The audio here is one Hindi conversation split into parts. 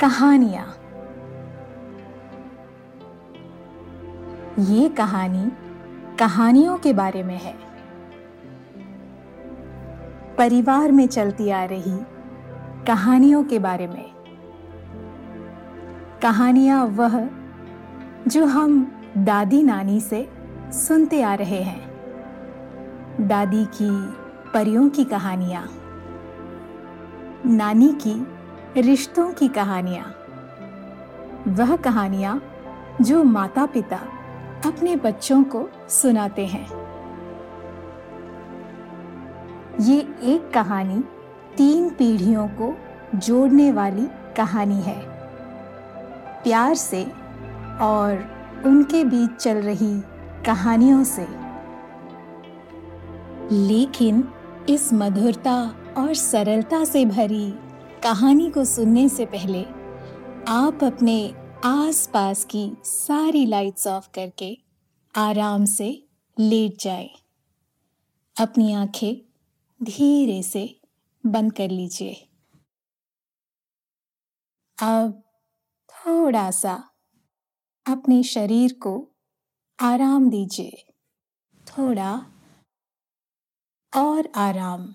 कहानियाँ। ये कहानी कहानियों के बारे में है। परिवार में चलती आ रही कहानियों के बारे में। कहानियाँ वह जो हम दादी नानी से सुनते आ रहे हैं। दादी की परियों की कहानियाँ, नानी की रिश्तों की कहानियाँ। वह कहानियाँ जो माता पिता अपने बच्चों को सुनाते हैं। ये एक कहानी तीन पीढ़ियों को जोड़ने वाली कहानी है। प्यार से और उनके बीच चल रही कहानियों से। लेकिन इस मधुरता और सरलता से भरी कहानी को सुनने से पहले आप अपने आसपास की सारी लाइट्स ऑफ़ करके आराम से लेट जाए। अपनी आँखें धीरे से बंद कर लीजिए। अब थोड़ा सा अपने शरीर को आराम दीजिए। थोड़ा और आराम।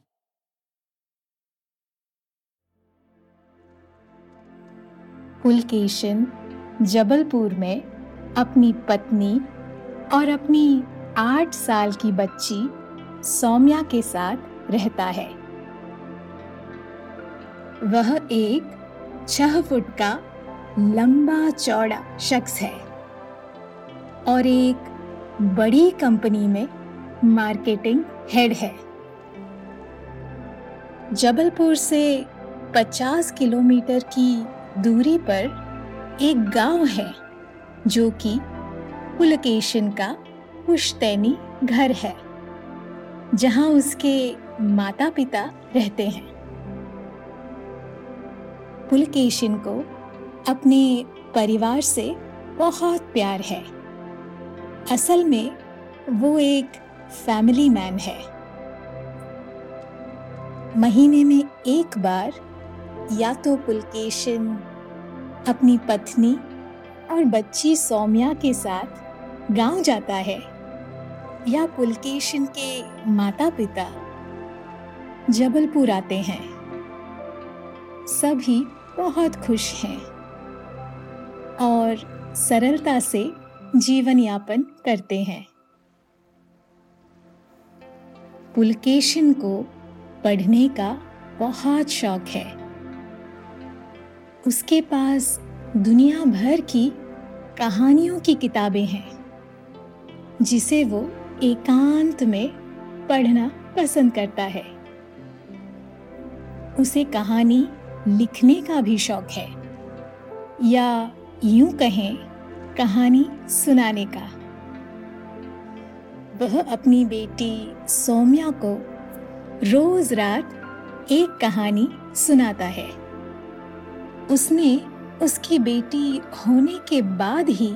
पुलकेशन जबलपुर में अपनी पत्नी और अपनी आठ साल की बच्ची सौम्या के साथ रहता है। वह एक छह फुट का लंबा चौड़ा शख्स है और एक बड़ी कंपनी में मार्केटिंग हेड है। जबलपुर से 50 किलोमीटर की दूरी पर एक गाँव है, जो कि पुलकेशन का पुश्तैनी घर है, जहाँ उसके माता पिता रहते हैं। पुलकेशिन को अपने परिवार से बहुत प्यार है। असल में वो एक फैमिली मैन है। महीने में एक बार या तो पुलकेशन, अपनी पत्नी और बच्ची सौम्या के साथ गाँव जाता है, या पुलकेशन के माता पिता जबलपुर आते हैं। सभी बहुत खुश हैं और सरलता से जीवन यापन करते हैं। पुलकेशन को पढ़ने का बहुत शौक है। उसके पास दुनिया भर की कहानियों की किताबें हैं, जिसे वो एकांत में पढ़ना पसंद करता है। उसे कहानी लिखने का भी शौक है, या यूँ कहें, कहानी सुनाने का। वह अपनी बेटी सौम्या को रोज रात एक कहानी सुनाता है। उसने उसकी बेटी होने के बाद ही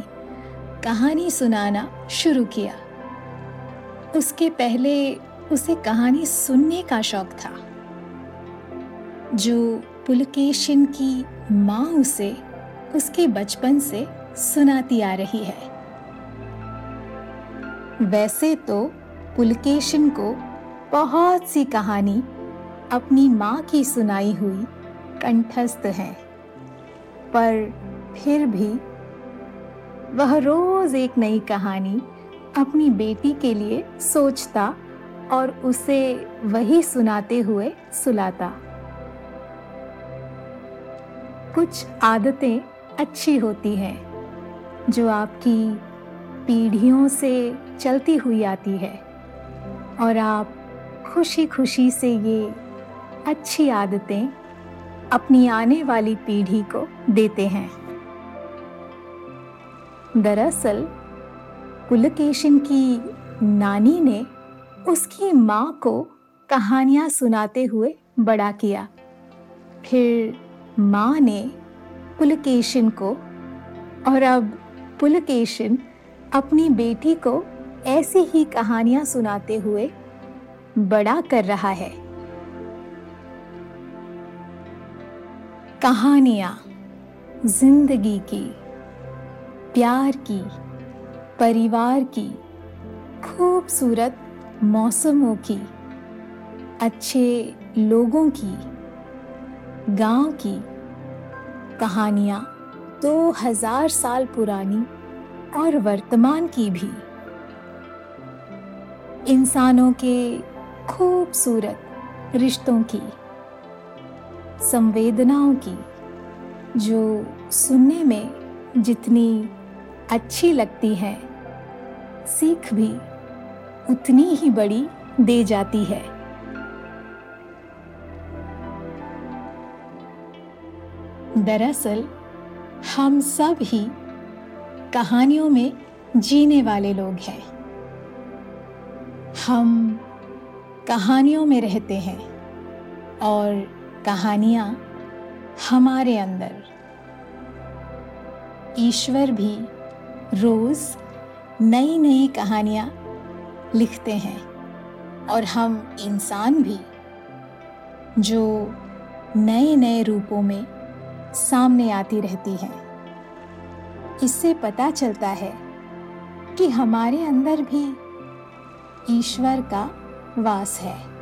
कहानी सुनाना शुरू किया। उसके पहले उसे कहानी सुनने का शौक था, जो पुलकेशिन की माँ उसे उसके बचपन से सुनाती आ रही है। वैसे तो पुलकेशिन को बहुत सी कहानी अपनी माँ की सुनाई हुई कंठस्थ है। पर फिर भी वह रोज एक नई कहानी अपनी बेटी के लिए सोचता और उसे वही सुनाते हुए सुलाता। कुछ आदतें अच्छी होती हैं, जो आपकी पीढ़ियों से चलती हुई आती है, और आप खुशी खुशी से ये अच्छी आदतें अपनी आने वाली पीढ़ी को देते हैं। दरअसल, पुलकेशन की नानी ने उसकी माँ को कहानियाँ सुनाते हुए बड़ा किया। फिर माँ ने पुलकेशन को, और अब पुलकेशन अपनी बेटी को ऐसी ही कहानियाँ सुनाते हुए बड़ा कर रहा है। कहानियाँ, ज़िंदगी की, प्यार की, परिवार की, खूबसूरत मौसमों की, अच्छे लोगों की, गाँव की कहानियाँ दो हज़ार साल पुरानी और वर्तमान की भी। इंसानों के खूबसूरत रिश्तों की संवेदनाओं की, जो सुनने में जितनी अच्छी लगती है, सीख भी उतनी ही बड़ी दे जाती है। दरअसल, हम सब ही कहानियों में जीने वाले लोग हैं। हम कहानियों में रहते हैं और कहानियाँ हमारे अंदर। ईश्वर भी रोज़ नई नई कहानियाँ लिखते हैं और हम इंसान भी, जो नए नए रूपों में सामने आती रहती हैं। इससे पता चलता है कि हमारे अंदर भी ईश्वर का वास है।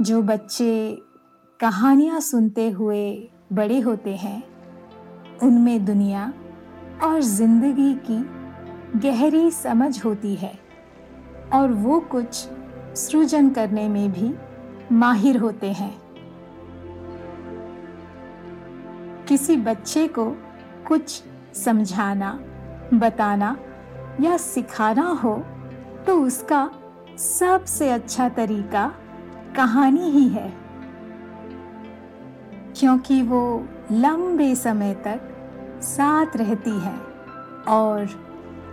जो बच्चे कहानियाँ सुनते हुए बड़े होते हैं, उनमें दुनिया और ज़िंदगी की गहरी समझ होती है और वो कुछ सृजन करने में भी माहिर होते हैं। किसी बच्चे को कुछ समझाना, बताना या सिखाना हो तो उसका सबसे अच्छा तरीका कहानी ही है। क्योंकि वो लंबे समय तक साथ रहती है और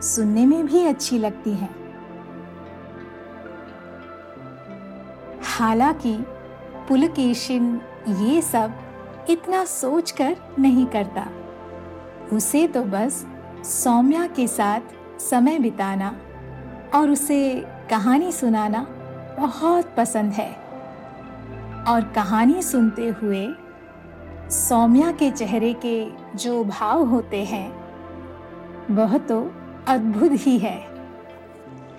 सुनने में भी अच्छी लगती है। हालाँकि पुलकेशिन ये सब इतना सोचकर नहीं करता। उसे तो बस सौम्या के साथ समय बिताना और उसे कहानी सुनाना बहुत पसंद है। और कहानी सुनते हुए सौम्या के चेहरे के जो भाव होते हैं, वह तो अद्भुत ही है।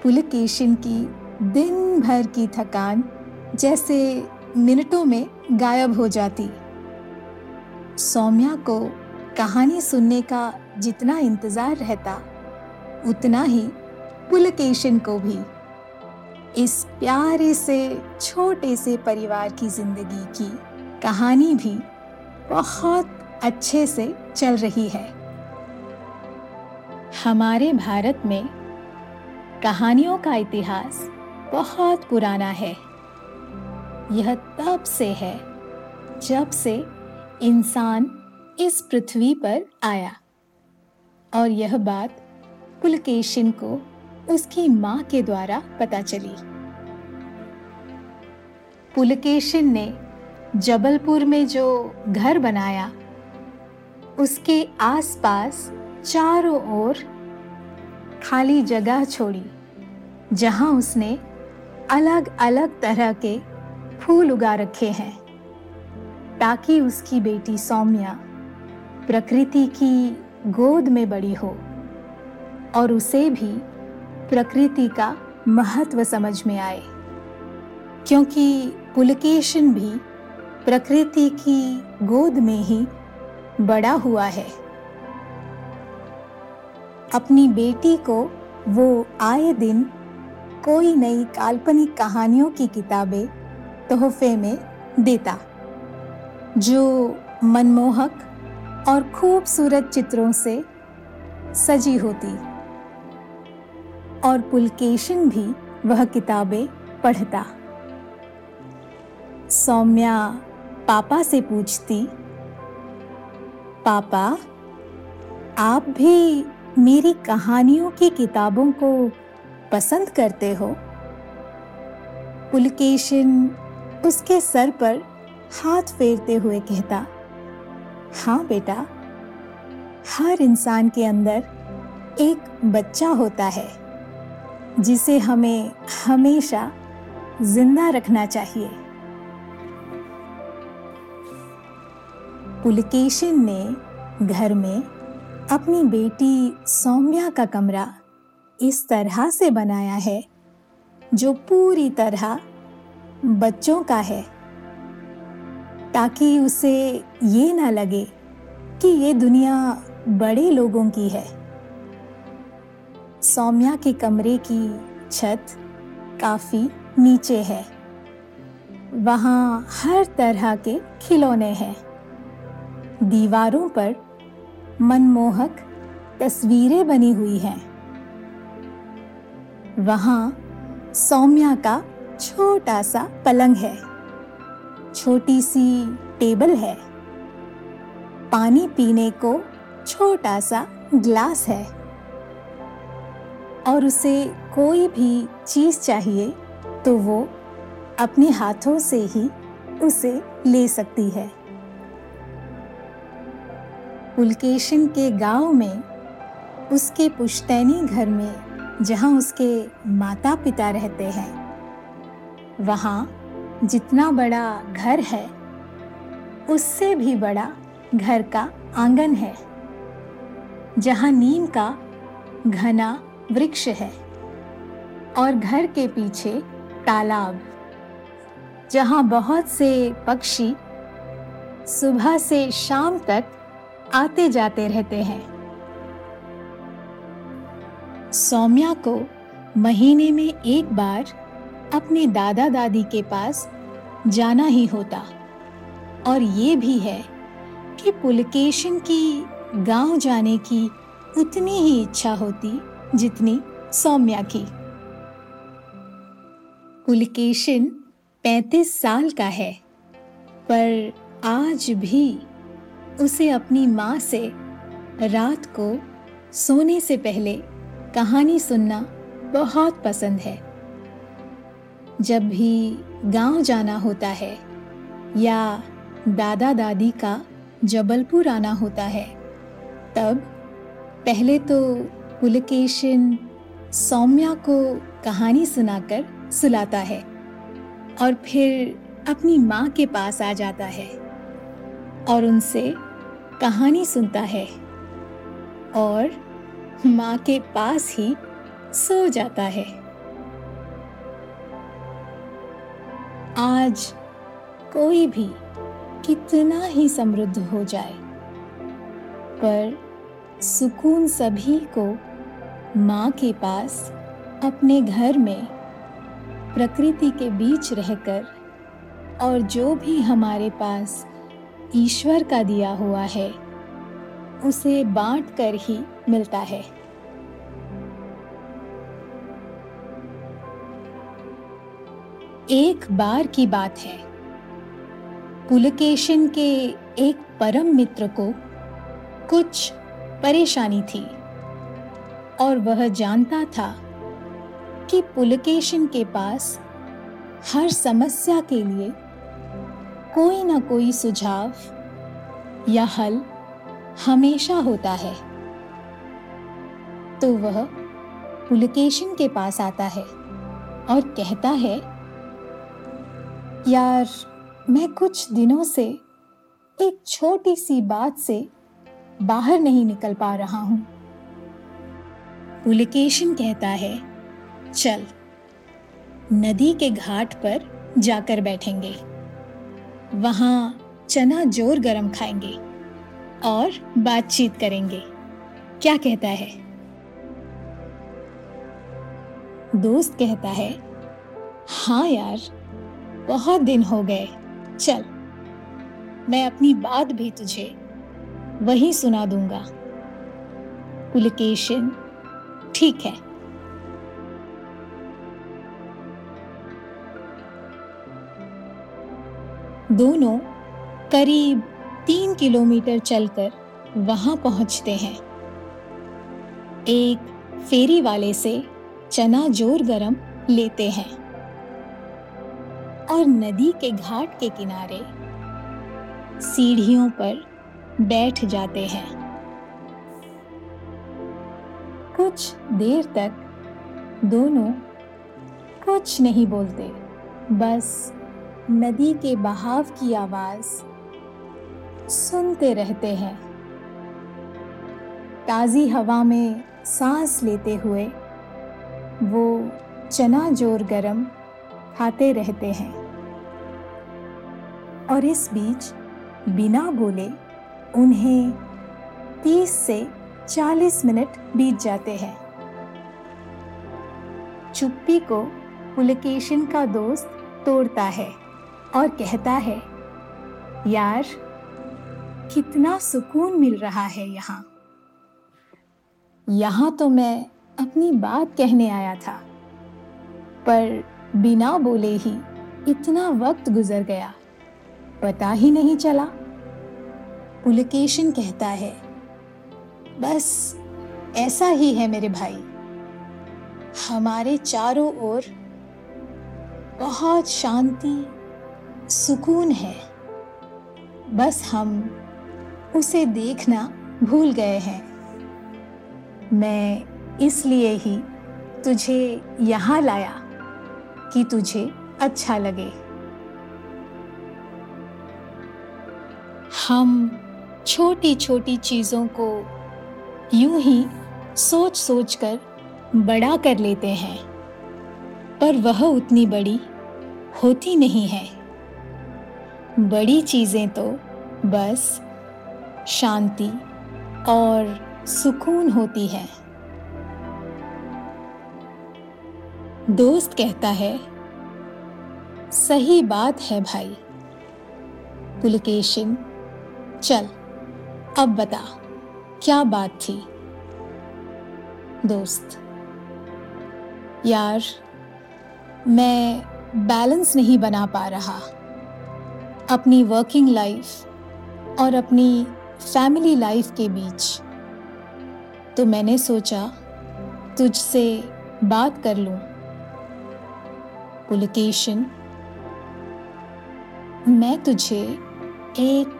पुलकेशिन की दिन भर की थकान जैसे मिनटों में गायब हो जाती। सौम्या को कहानी सुनने का जितना इंतज़ार रहता, उतना ही पुलकेशन को भी। इस प्यारे से, छोटे से परिवार की ज़िंदगी की कहानी भी बहुत अच्छे से चल रही है। हमारे भारत में कहानियों का इतिहास बहुत पुराना है। यह तब से है जब से इंसान इस पृथ्वी पर आया। और यह बात पुलकेशिन को उसकी माँ के द्वारा पता चली। पुलकेशिन ने जबलपुर में जो घर बनाया, उसके आसपास चारों ओर खाली जगह छोड़ी, जहाँ उसने अलग अलग तरह के फूल उगा रखे हैं, ताकि उसकी बेटी सौम्या प्रकृति की गोद में बड़ी हो और उसे भी प्रकृति का महत्व समझ में आए। क्योंकि पुलकेशन भी प्रकृति की गोद में ही बड़ा हुआ है। अपनी बेटी को वो आए दिन कोई नई काल्पनिक कहानियों की किताबें तोहफे में देता, जो मनमोहक और खूबसूरत चित्रों से सजी होती। और पुलकेशन भी वह किताबें पढ़ता। सौम्या पापा से पूछती, पापा, आप भी मेरी कहानियों की किताबों को पसंद करते हो? पुलकेशन उसके सर पर हाथ फेरते हुए कहता हाँ बेटा, हर इंसान के अंदर एक बच्चा होता है। जिसे हमें हमेशा ज़िंदा रखना चाहिए। पुलकेशन ने घर में अपनी बेटी सौम्या का कमरा इस तरह से बनाया है, जो पूरी तरह बच्चों का है, ताकि उसे ये ना लगे कि ये दुनिया बड़े लोगों की है। सौम्या के कमरे की छत काफ़ी नीचे है। वहाँ हर तरह के खिलौने हैं। दीवारों पर मनमोहक तस्वीरें बनी हुई हैं। वहाँ सौम्या का छोटा सा पलंग है। छोटी सी टेबल है। पानी पीने को छोटा सा ग्लास है। और उसे कोई भी चीज़ चाहिए तो वो अपने हाथों से ही उसे ले सकती है। पुलकेशन के गाँव में, उसके पुश्तैनी घर में, जहाँ उसके माता पिता रहते हैं, वहाँ जितना बड़ा घर है, उससे भी बड़ा घर का आँगन है, जहाँ नीम का घना वृक्ष है और घर के पीछे तालाब। जहाँ बहुत से पक्षी सुबह से शाम तक आते जाते रहते हैं। सौम्या को महीने में एक बार अपने दादा दादी के पास जाना ही होता और ये भी है कि पुलकेशन की गाँव जाने की उतनी ही इच्छा होती जितनी सौम्या की। पुलकेशन पैंतीस साल का है, पर आज भी उसे अपनी माँ से रात को सोने से पहले कहानी सुनना बहुत पसंद है। जब भी गाँव जाना होता है या दादा दादी का जबलपुर आना होता है, तब पहले तो पुलकेशन सौम्या को कहानी सुनाकर सुलाता है और फिर अपनी माँ के पास आ जाता है और उनसे कहानी सुनता है और माँ के पास ही सो जाता है। आज कोई भी कितना ही समृद्ध हो जाए, पर सुकून सभी को माँ के पास अपने घर में प्रकृति के बीच रहकर और जो भी हमारे पास ईश्वर का दिया हुआ है, उसे बांट कर ही मिलता है। एक बार की बात है। पुलकेशन के एक परम मित्र को कुछ परेशानी थी। और वह जानता था कि पुलकेशन के पास हर समस्या के लिए कोई ना कोई सुझाव या हल हमेशा होता है। तो वह पुलकेशन के पास आता है और कहता है, यार, मैं कुछ दिनों से एक छोटी सी बात से बाहर नहीं निकल पा रहा हूँ। पुलिकेशन कहता है, चल, नदी के घाट पर जाकर बैठेंगे। वहाँ चना ज़ोर गरम खाएँगे और बातचीत करेंगे। क्या कहता है? दोस्त कहता है हाँ यार, बहुत दिन हो गए। चल, मैं अपनी बात भी तुझे वही सुना दूँगा। पुलकेशन ठीक है। दोनों करीब तीन किलोमीटर चलकर वहाँ पहुँचते हैं। एक फेरी वाले से चना ज़ोर गरम लेते हैं और नदी के घाट के किनारे सीढ़ियों पर बैठ जाते हैं। कुछ देर तक दोनों कुछ नहीं बोलते। बस नदी के बहाव की आवाज़ सुनते रहते हैं। ताज़ी हवा में सांस लेते हुए वो चना ज़ोर गरम खाते रहते हैं। और इस बीच बिना बोले उन्हें 30 से 40 मिनट बीत जाते हैं। चुप्पी को पुलकेशन का दोस्त तोड़ता है और कहता है, यार, कितना सुकून मिल रहा है यहाँ। यहाँ तो मैं अपनी बात कहने आया था, पर बिना बोले ही इतना वक्त गुजर गया। पता ही नहीं चला। पुलकेशन कहता है बस ऐसा ही है मेरे भाई। हमारे चारों ओर बहुत शांति, सुकून है। बस हम उसे देखना भूल गए हैं। मैं इसलिए ही तुझे यहाँ लाया कि तुझे अच्छा लगे। हम छोटी छोटी चीज़ों को यूँ ही सोच सोच कर बड़ा कर लेते हैं। पर वह उतनी बड़ी होती नहीं है। बड़ी चीज़ें तो बस शांति और सुकून होती है। दोस्त कहता है, सही बात है भाई। पुलकेशन, चल, अब बता। क्या बात थी? दोस्त, यार, मैं बैलेंस नहीं बना पा रहा। अपनी वर्किंग लाइफ और अपनी फैमिली लाइफ के बीच। तो मैंने सोचा, तुझसे बात कर लूँ। पुलकेशन, मैं तुझे एक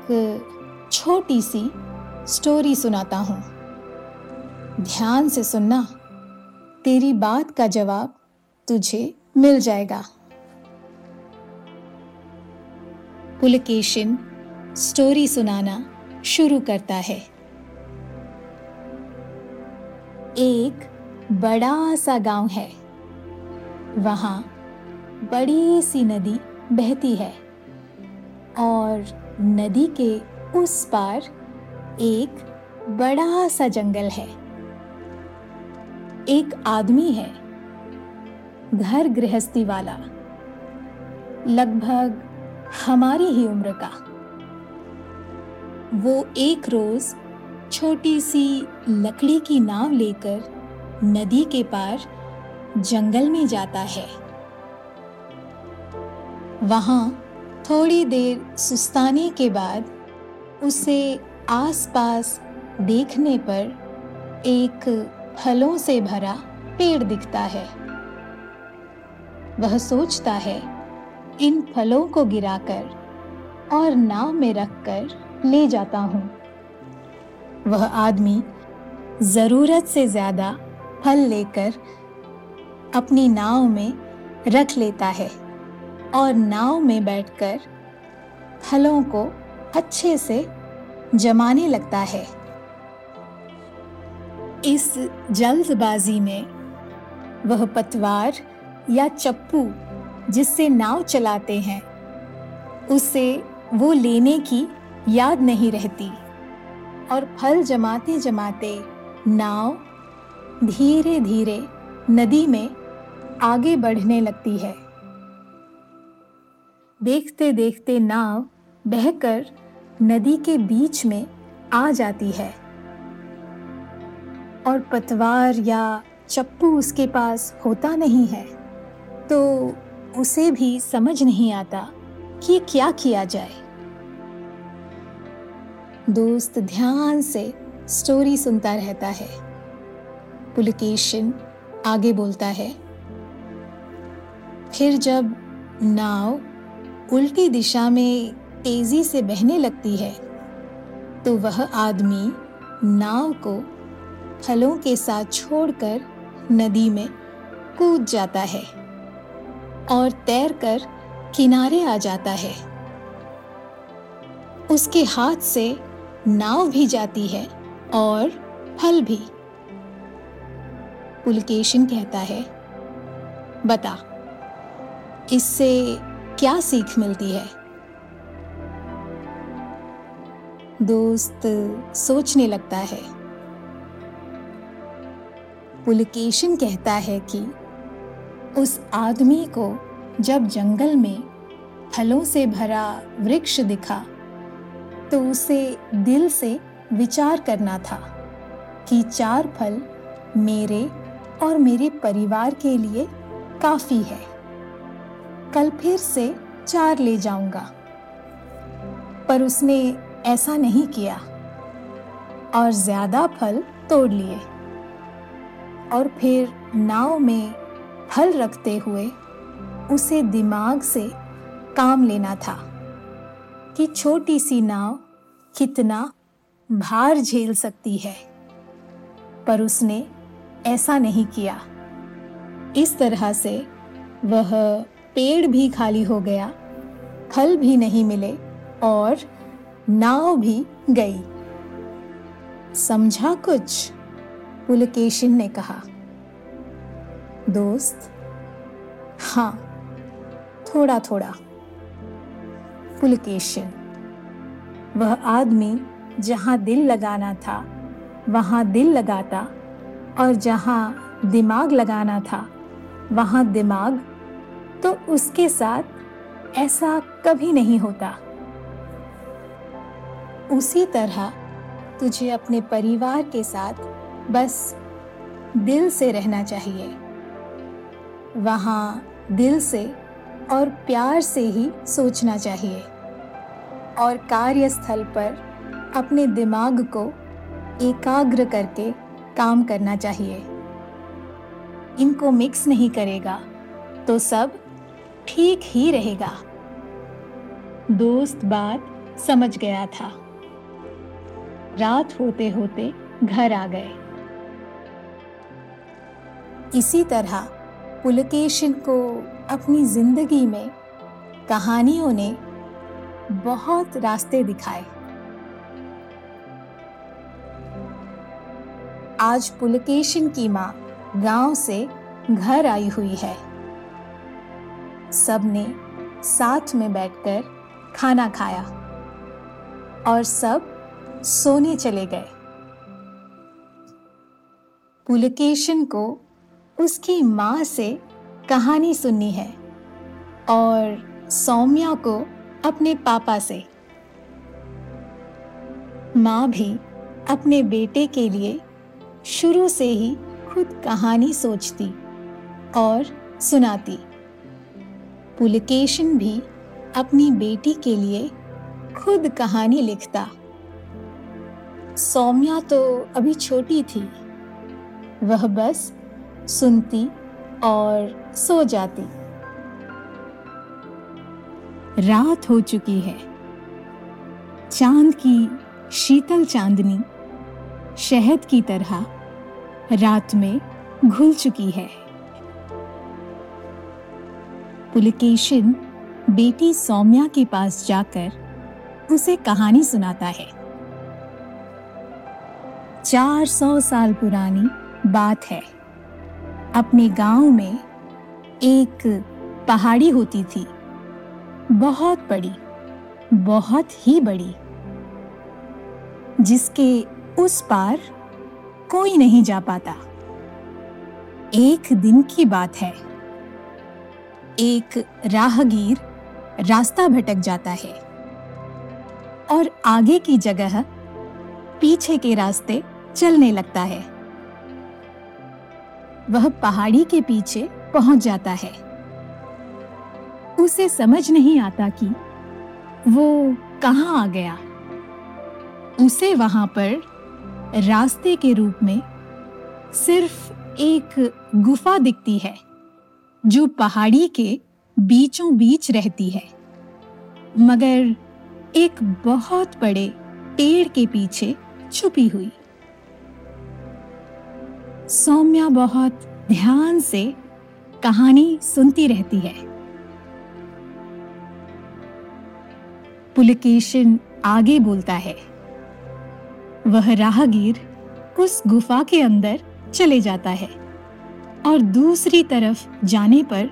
छोटी सी स्टोरी सुनाता हूँ। ध्यान से सुनना। तेरी बात का जवाब तुझे मिल जाएगा। पुलकेशन स्टोरी सुनाना शुरू करता है। एक बड़ा सा गाँव है। वहाँ बड़ी सी नदी बहती है और नदी के उस पार एक बड़ा सा जंगल है। एक आदमी है, घर गृहस्थी वाला, लगभग हमारी ही उम्र का। वो एक रोज छोटी सी लकड़ी की नाव लेकर नदी के पार जंगल में जाता है। वहाँ थोड़ी देर सुस्ताने के बाद उसे आसपास देखने पर एक फलों से भरा पेड़ दिखता है। वह सोचता है, इन फलों को गिराकर और नाव में रखकर ले जाता हूँ। वह आदमी ज़रूरत से ज़्यादा फल लेकर अपनी नाव में रख लेता है और नाव में बैठकर फलों को अच्छे से जमाने लगता है। इस जल्दबाजी में वह पतवार या चप्पू जिससे नाव चलाते हैं, उसे वो लेने की याद नहीं रहती और फल जमाते जमाते नाव धीरे धीरे नदी में आगे बढ़ने लगती है। देखते देखते नाव बहकर नदी के बीच में आ जाती है। और पतवार या चप्पू उसके पास होता नहीं है तो उसे भी समझ नहीं आता कि क्या किया जाए। दोस्त ध्यान से स्टोरी सुनता रहता है। पुलकेशन आगे बोलता है, फिर जब नाव उल्टी दिशा में तेज़ी से बहने लगती है तो वह आदमी नाव को फलों के साथ छोड़कर नदी में कूद जाता है और तैरकर किनारे आ जाता है। उसके हाथ से नाव भी जाती है और फल भी। पुलकेशन कहता है, बता, इससे क्या सीख मिलती है? दोस्त सोचने लगता है। पुलकेशन कहता है कि उस आदमी को जब जंगल में फलों से भरा वृक्ष दिखा तो उसे दिल से विचार करना था कि चार फल मेरे और मेरे परिवार के लिए काफ़ी है। कल फिर से चार ले जाऊँगा। पर उसने ऐसा नहीं किया। और ज़्यादा फल तोड़ लिए। और फिर नाव में फल रखते हुए उसे दिमाग से काम लेना था कि छोटी सी नाव कितना भार झेल सकती है। पर उसने ऐसा नहीं किया। इस तरह से वह पेड़ भी खाली हो गया, फल भी नहीं मिले और नाव भी गई। समझा कुछ? पुलकेशन ने कहा। दोस्त? हाँ थोड़ा थोड़ा पुलकेशन, वह आदमी जहाँ दिल लगाना था, वहाँ दिल लगाता और जहाँ दिमाग लगाना था, वहाँ दिमाग तो उसके साथ ऐसा कभी नहीं होता। उसी तरह तुझे अपने परिवार के साथ बस दिल से रहना चाहिए। वहाँ दिल से और प्यार से ही सोचना चाहिए और कार्यस्थल पर अपने दिमाग को एकाग्र करके काम करना चाहिए। इनको मिक्स नहीं करेगा तो सब ठीक ही रहेगा। दोस्त बात समझ गया था। रात होते होते घर आ गए। इसी तरह पुलकेशन को अपनी ज़िंदगी में कहानियों ने बहुत रास्ते दिखाए। आज पुलकेशन की माँ गाँव से घर आई हुई है। सबने साथ में बैठकर खाना खाया और सब सोने चले गए। पुलकेशन को उसकी माँ से कहानी सुननी है और सौम्या को अपने पापा से। माँ भी अपने बेटे के लिए शुरू से ही खुद कहानी सोचती और सुनाती। पुलकेशन भी अपनी बेटी के लिए खुद कहानी लिखता। सौम्या तो अभी छोटी थी। वह बस सुनती और सो जाती। रात हो चुकी है। चाँद की शीतल चांदनी शहद की तरह रात में घुल चुकी है। पुलकेशन बेटी सौम्या के पास जाकर उसे कहानी सुनाता है। चार सौ साल पुरानी बात है। अपने गाँव में एक पहाड़ी होती थी। बहुत बड़ी, बहुत ही बड़ी, जिसके उस पार कोई नहीं जा पाता। एक दिन की बात है। एक राहगीर रास्ता भटक जाता है। और आगे की जगह पीछे के रास्ते चलने लगता है। वह पहाड़ी के पीछे पहुँच जाता है। उसे समझ नहीं आता कि वो कहाँ आ गया। उसे वहाँ पर रास्ते के रूप में सिर्फ़ एक गुफा दिखती है, जो पहाड़ी के बीचों बीच रहती है। मगर एक बहुत बड़े पेड़ के पीछे छुपी हुई। सौम्या बहुत ध्यान से कहानी सुनती रहती है। पुलकेशन आगे बोलता है, वह राहगीर उस गुफा के अंदर चले जाता है और दूसरी तरफ़ जाने पर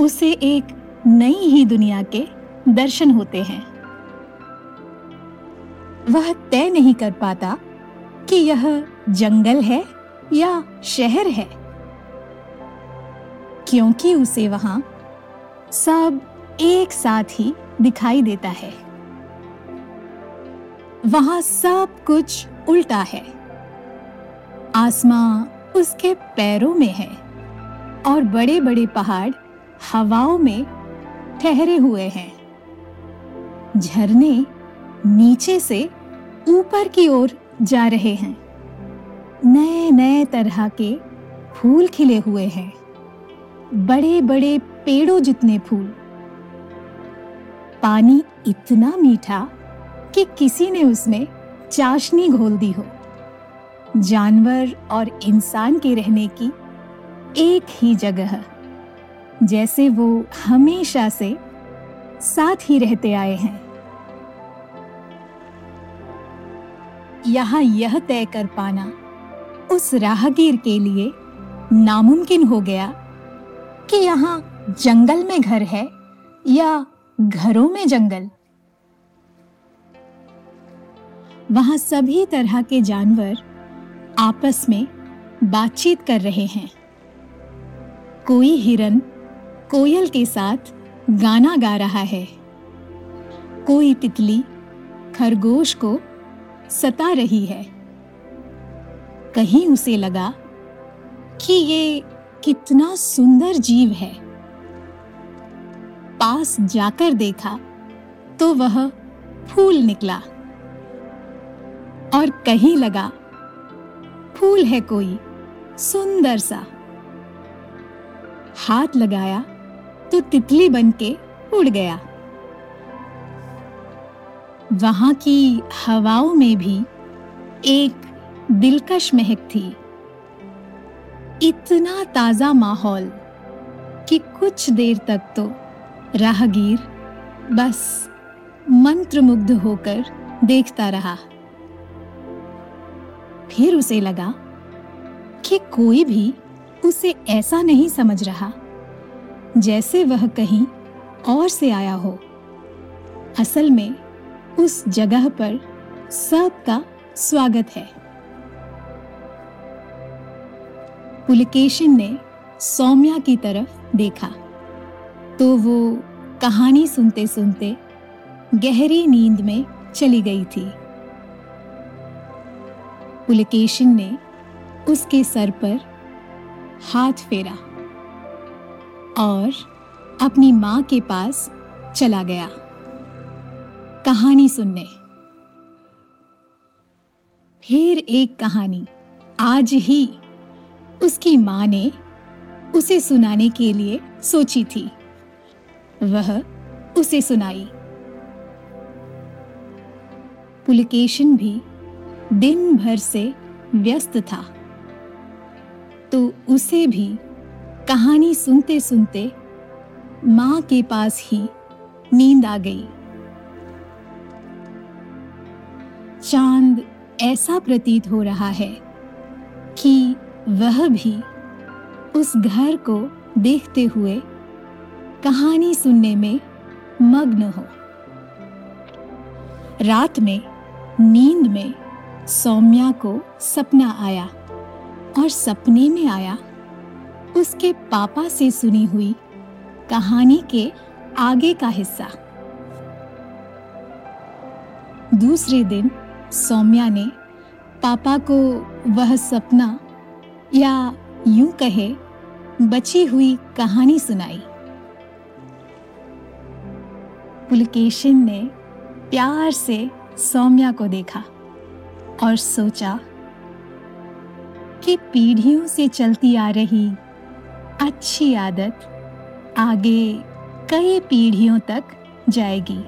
उसे एक नई ही दुनिया के दर्शन होते हैं। वह तय नहीं कर पाता कि यह जंगल है या शहर है। क्योंकि उसे वहाँ सब एक साथ ही दिखाई देता है। वहाँ सब कुछ उल्टा है। आसमां उसके पैरों में है और बड़े बड़े पहाड़ हवाओं में ठहरे हुए हैं। झरने नीचे से ऊपर की ओर जा रहे हैं। नए नए तरह के फूल खिले हुए हैं। बड़े बड़े पेड़ों जितने फूल। पानी इतना मीठा कि किसी ने उसमें चाशनी घोल दी हो। जानवर और इंसान के रहने की एक ही जगह, जैसे वो हमेशा से साथ ही रहते आए हैं। यहाँ यह तय कर पाना उस राहगीर के लिए नामुमकिन हो गया कि यहाँ जंगल में घर है या घरों में जंगल। वहाँ सभी तरह के जानवर आपस में बातचीत कर रहे हैं। कोई हिरन कोयल के साथ गाना गा रहा है। कोई तितली खरगोश को सता रही है। कहीं उसे लगा कि ये कितना सुंदर जीव है। पास जाकर देखा तो वह फूल निकला और कहीं लगा, फूल है कोई सुंदर सा। हाथ लगाया तो तितली बन के उड़ गया। वहाँ की हवाओं में भी एक दिलकश महक थी। इतना ताज़ा माहौल कि कुछ देर तक तो राहगीर बस मंत्रमुग्ध होकर देखता रहा। फिर उसे लगा कि कोई भी उसे ऐसा नहीं समझ रहा जैसे वह कहीं और से आया हो। असल में उस जगह पर सबका स्वागत है। पुलकेशन ने सौम्या की तरफ़ देखा। तो वो कहानी सुनते सुनते गहरी नींद में चली गई थी। पुलकेशन ने उसके सर पर हाथ फेरा और अपनी माँ के पास चला गया। कहानी सुनने। फिर एक कहानी, आज ही उसकी माँ ने उसे सुनाने के लिए सोची थी। वह उसे सुनाई। पुलकेशन भी दिन भर से व्यस्त था। तो उसे भी कहानी सुनते सुनते माँ के पास ही नींद आ गई। चाँद ऐसा प्रतीत हो रहा है कि वह भी उस घर को देखते हुए कहानी सुनने में मग्न हो। रात में नींद में सौम्या को सपना आया और सपने में आया उसके पापा से सुनी हुई कहानी के आगे का हिस्सा। दूसरे दिन सौम्या ने पापा को वह सपना या यूँ कहे, बची हुई कहानी सुनाई। पुलकेशन ने प्यार से सौम्या को देखा और सोचा कि पीढ़ियों से चलती आ रही अच्छी आदत आगे कई पीढ़ियों तक जाएगी।